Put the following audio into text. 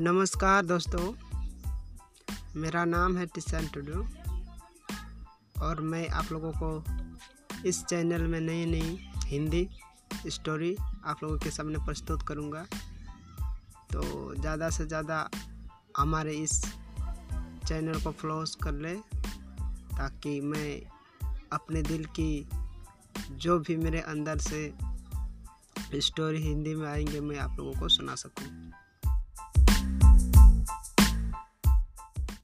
नमस्कार दोस्तों। मेरा नाम है टिशन टुडू और मैं आप लोगों को इस चैनल में नई नई हिंदी स्टोरी आप लोगों के सामने प्रस्तुत करूँगा। तो ज़्यादा से ज़्यादा हमारे इस चैनल को फॉलोस कर ले ताकि मैं अपने दिल की जो भी मेरे अंदर से स्टोरी हिंदी में आएँगे मैं आप लोगों को सुना सकूँ।